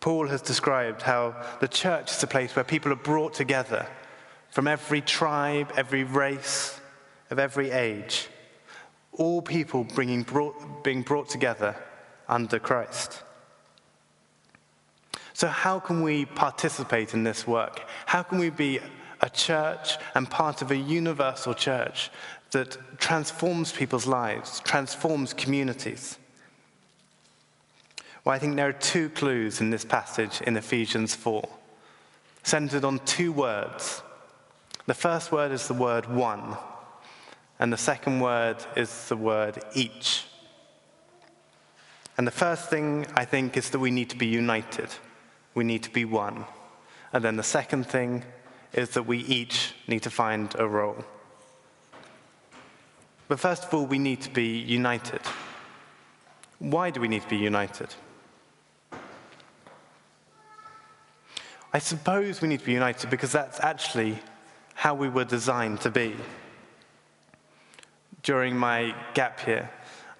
Paul has described how the church is a place where people are brought together from every tribe, every race, of every age, all people bringing brought, being brought together under Christ. So, how can we participate in this work? How can we be a church and part of a universal church that transforms people's lives, transforms communities? Well, I think there are two clues in this passage in Ephesians 4, centered on two words. The first word is the word one, and the second word is the word each. And the first thing I think is that we need to be united, we need to be one. And then the second thing is that we each need to find a role. But first of all, we need to be united. Why do we need to be united? I suppose we need to be united because that's actually how we were designed to be. During my gap year,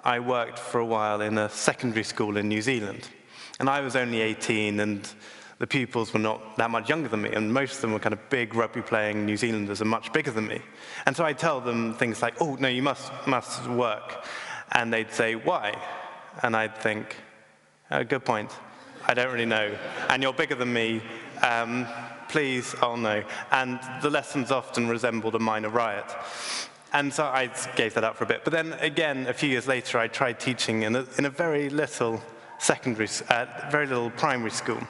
I worked for a while in a secondary school in New Zealand. And I was only 18, and the pupils were not that much younger than me, and most of them were kind of big rugby playing New Zealanders and much bigger than me. And so I'd tell them things like, oh, no, you must, must work. And they'd say, why? And I'd think, oh, good point. I don't really know. And you're bigger than me, um, please, oh no. And the lessons often resembled a minor riot. And so I gave that up for a bit. But then again, a few years later, I tried teaching in a, in a very little secondary, uh, very little primary school,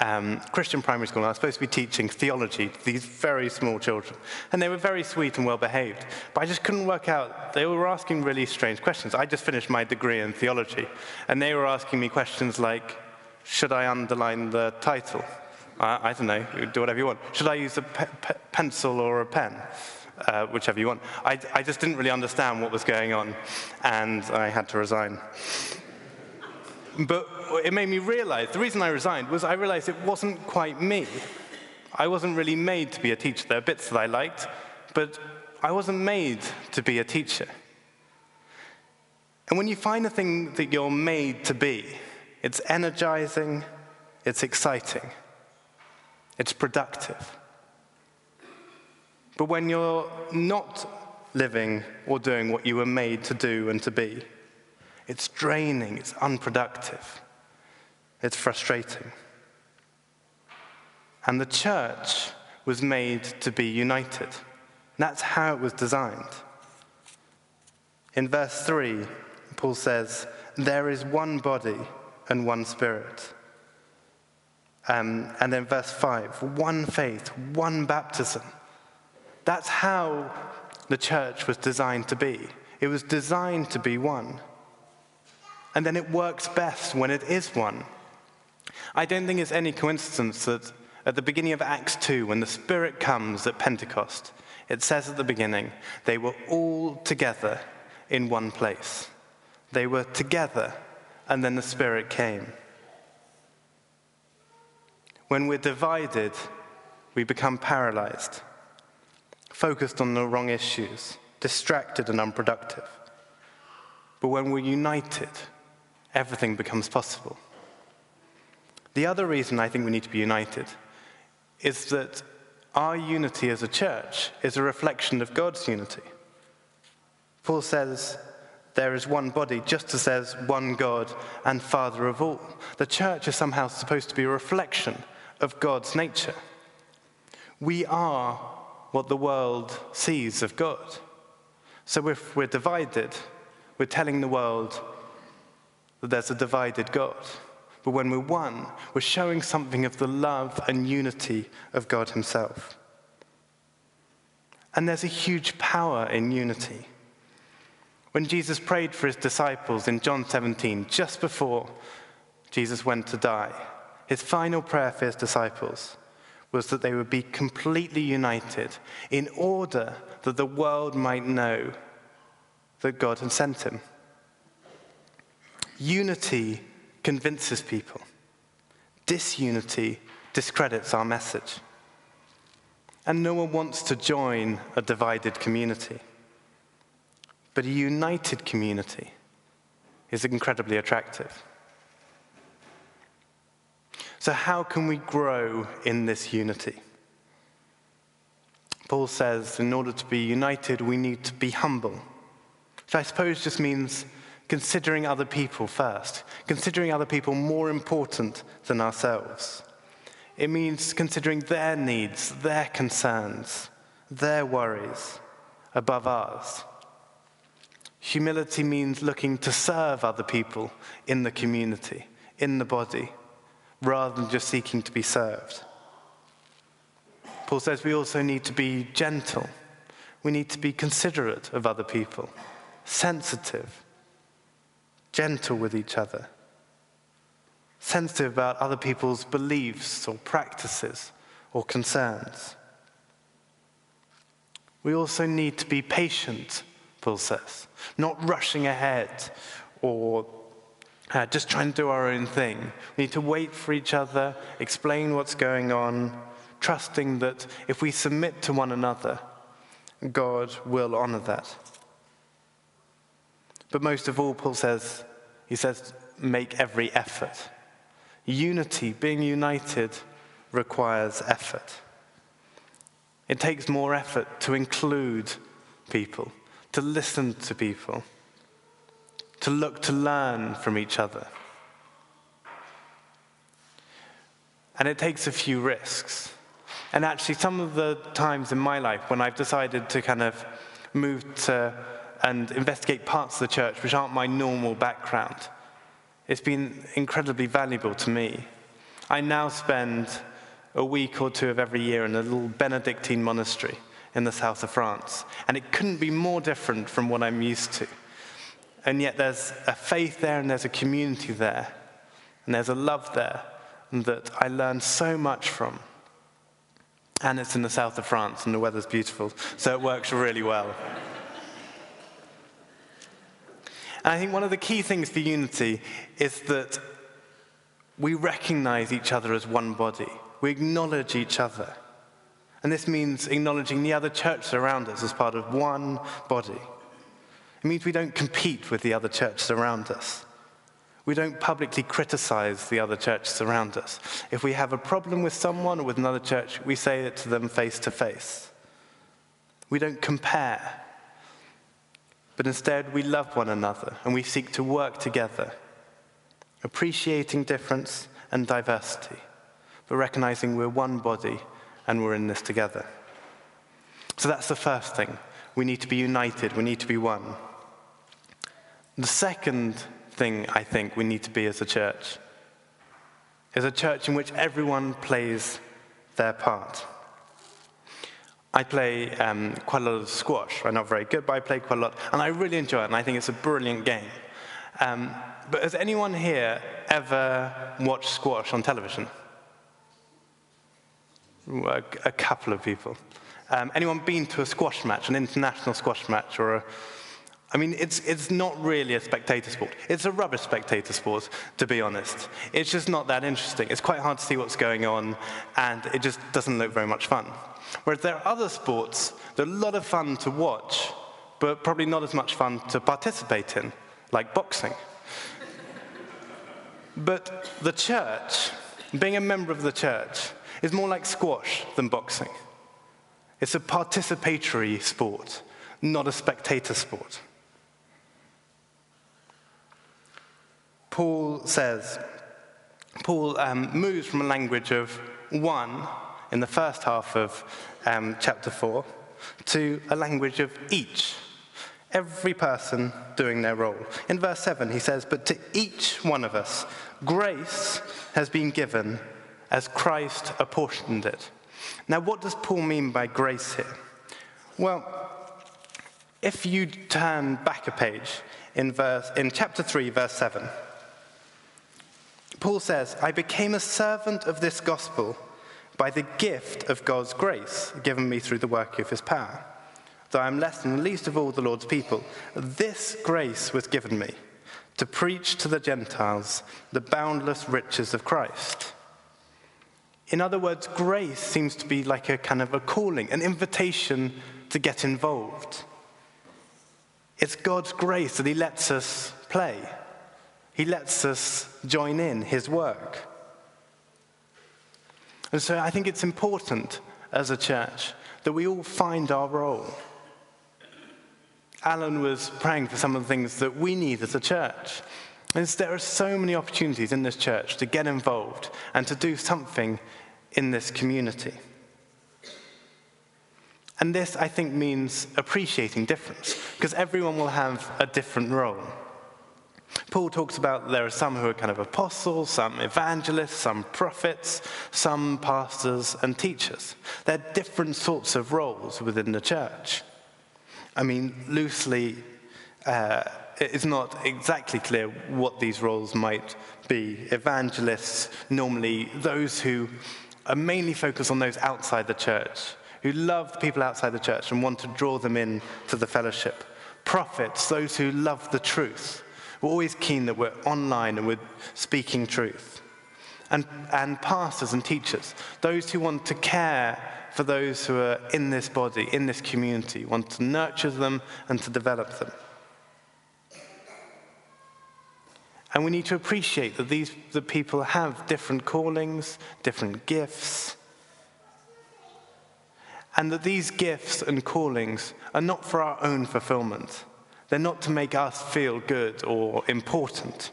um, Christian primary school. And I was supposed to be teaching theology to these very small children. And they were very sweet and well behaved. But I just couldn't work out. They were asking really strange questions. I just finished my degree in theology. And they were asking me questions like, should I underline the title? I, I don't know, do whatever you want. Should I use a pe- pe- pencil or a pen? Uh, whichever you want. I, I just didn't really understand what was going on, and I had to resign. But it made me realize the reason I resigned was I realized it wasn't quite me. I wasn't really made to be a teacher. There are bits that I liked, but I wasn't made to be a teacher. And when you find a thing that you're made to be, it's energizing, it's exciting. It's productive. But when you're not living or doing what you were made to do and to be, it's draining, it's unproductive, it's frustrating. And the church was made to be united. That's how it was designed. In verse 3, Paul says, There is one body and one spirit um, and then verse 5 one faith, one baptism. That's how the church was designed to be. It was designed to be one. And then it works best when it is one. I don't think it's any coincidence that at the beginning of Acts 2, when the Spirit comes at Pentecost, it says at the beginning, they were all together in one place. They were together, and then the Spirit came. When we're divided, we become paralyzed, focused on the wrong issues, distracted and unproductive. But when we're united, everything becomes possible. The other reason I think we need to be united is that our unity as a church is a reflection of God's unity. Paul says, there is one body, just as there's one God and Father of all. The church is somehow supposed to be a reflection of God's nature. We are what the world sees of God. So if we're divided, we're telling the world that there's a divided God. But when we're one, we're showing something of the love and unity of God Himself. And there's a huge power in unity. When Jesus prayed for His disciples in John 17, just before Jesus went to die, his final prayer for his disciples was that they would be completely united in order that the world might know that God had sent him. Unity convinces people, disunity discredits our message. And no one wants to join a divided community. But a united community is incredibly attractive. So, how can we grow in this unity? Paul says in order to be united, we need to be humble, which I suppose just means considering other people first, considering other people more important than ourselves. It means considering their needs, their concerns, their worries above ours. Humility means looking to serve other people in the community, in the body, rather than just seeking to be served. Paul says we also need to be gentle. We need to be considerate of other people, sensitive, gentle with each other, sensitive about other people's beliefs or practices or concerns. We also need to be patient Paul says. Not rushing ahead or uh, just trying to do our own thing. We need to wait for each other, explain what's going on, trusting that if we submit to one another, God will honor that. But most of all, Paul says, he says, make every effort. Unity, being united, requires effort. It takes more effort to include people to listen to people, to look to learn from each other. And it takes a few risks. And actually, some of the times in my life when I've decided to kind of move to and investigate parts of the church which aren't my normal background, it's been incredibly valuable to me. I now spend a week or two of every year in a little Benedictine monastery in the south of France. And it couldn't be more different from what I'm used to. And yet there's a faith there and there's a community there. And there's a love there that I learned so much from. And it's in the south of France and the weather's beautiful, so it works really well. And I think one of the key things for unity is that we recognize each other as one body. We acknowledge each other. And this means acknowledging the other churches around us as part of one body. It means we don't compete with the other churches around us. We don't publicly criticize the other churches around us. If we have a problem with someone or with another church, we say it to them face to face. We don't compare, but instead we love one another and we seek to work together, appreciating difference and diversity, but recognizing we're one body and we're in this together. So that's the first thing. We need to be united, we need to be one. The second thing I think we need to be as a church is a church in which everyone plays their part. I play um, quite a lot of squash. I'm not very good, but I play quite a lot, and I really enjoy it, and I think it's a brilliant game. Um, but has anyone here ever watched squash on television? A, a couple of people. Um, anyone been to a squash match, an international squash match, or a, I mean, it's, it's not really a spectator sport. It's a rubbish spectator sport, to be honest. It's just not that interesting. It's quite hard to see what's going on, and it just doesn't look very much fun. Whereas there are other sports that are a lot of fun to watch, but probably not as much fun to participate in, like boxing. but the church, being a member of the church, is more like squash than boxing. It's a participatory sport, not a spectator sport. Paul says, Paul um, moves from a language of one in the first half of um, chapter 4 to a language of each. Every person doing their role. In verse 7, he says, But to each one of us, grace has been given as Christ apportioned it. Now, what does Paul mean by grace here? Well, if you turn back a page in, verse, in chapter 3, verse 7, Paul says, I became a servant of this gospel by the gift of God's grace given me through the work of his power. Though I am less than the least of all the Lord's people, this grace was given me to preach to the Gentiles the boundless riches of Christ in other words, grace seems to be like a kind of a calling, an invitation to get involved. It's God's grace that He lets us play, He lets us join in His work. And so I think it's important as a church that we all find our role. Alan was praying for some of the things that we need as a church. And there are so many opportunities in this church to get involved and to do something in this community. And this, I think, means appreciating difference, because everyone will have a different role. Paul talks about there are some who are kind of apostles, some evangelists, some prophets, some pastors and teachers. They're different sorts of roles within the church. I mean, loosely, uh, it's not exactly clear what these roles might be. Evangelists, normally those who are mainly focused on those outside the church, who love the people outside the church and want to draw them in to the fellowship. Prophets, those who love the truth. We're always keen that we're online and we're speaking truth. And, and pastors and teachers, those who want to care for those who are in this body, in this community, want to nurture them and to develop them. And we need to appreciate that these the people have different callings, different gifts, and that these gifts and callings are not for our own fulfillment. They're not to make us feel good or important,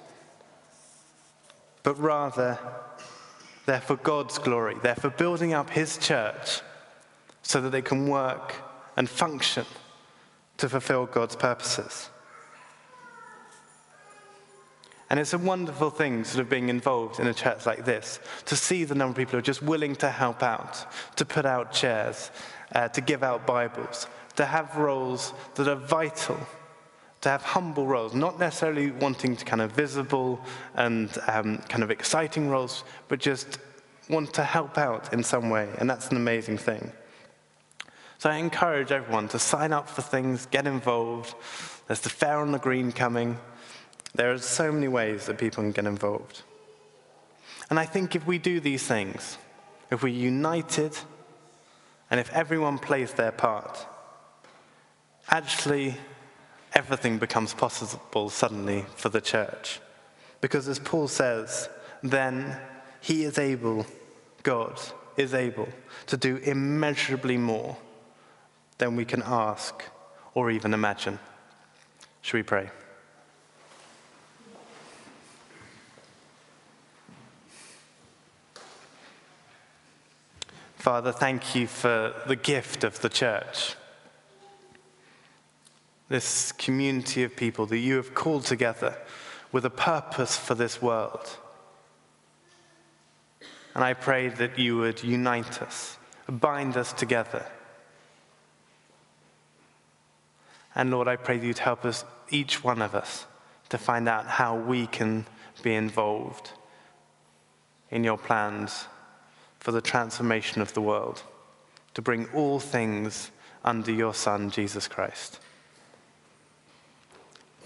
but rather they're for God's glory. They're for building up His church so that they can work and function to fulfill God's purposes. And it's a wonderful thing, sort of being involved in a church like this, to see the number of people who are just willing to help out, to put out chairs, uh, to give out Bibles, to have roles that are vital, to have humble roles, not necessarily wanting to kind of visible and um, kind of exciting roles, but just want to help out in some way. And that's an amazing thing. So I encourage everyone to sign up for things, get involved. There's the Fair on the Green coming. There are so many ways that people can get involved. And I think if we do these things, if we're united, and if everyone plays their part, actually everything becomes possible suddenly for the church. Because as Paul says, then he is able, God is able, to do immeasurably more than we can ask or even imagine. Should we pray? Father, thank you for the gift of the church. This community of people that you have called together with a purpose for this world. And I pray that you would unite us, bind us together And Lord, I pray that you'd help us, each one of us, to find out how we can be involved in your plans for the transformation of the world, to bring all things under your Son, Jesus Christ.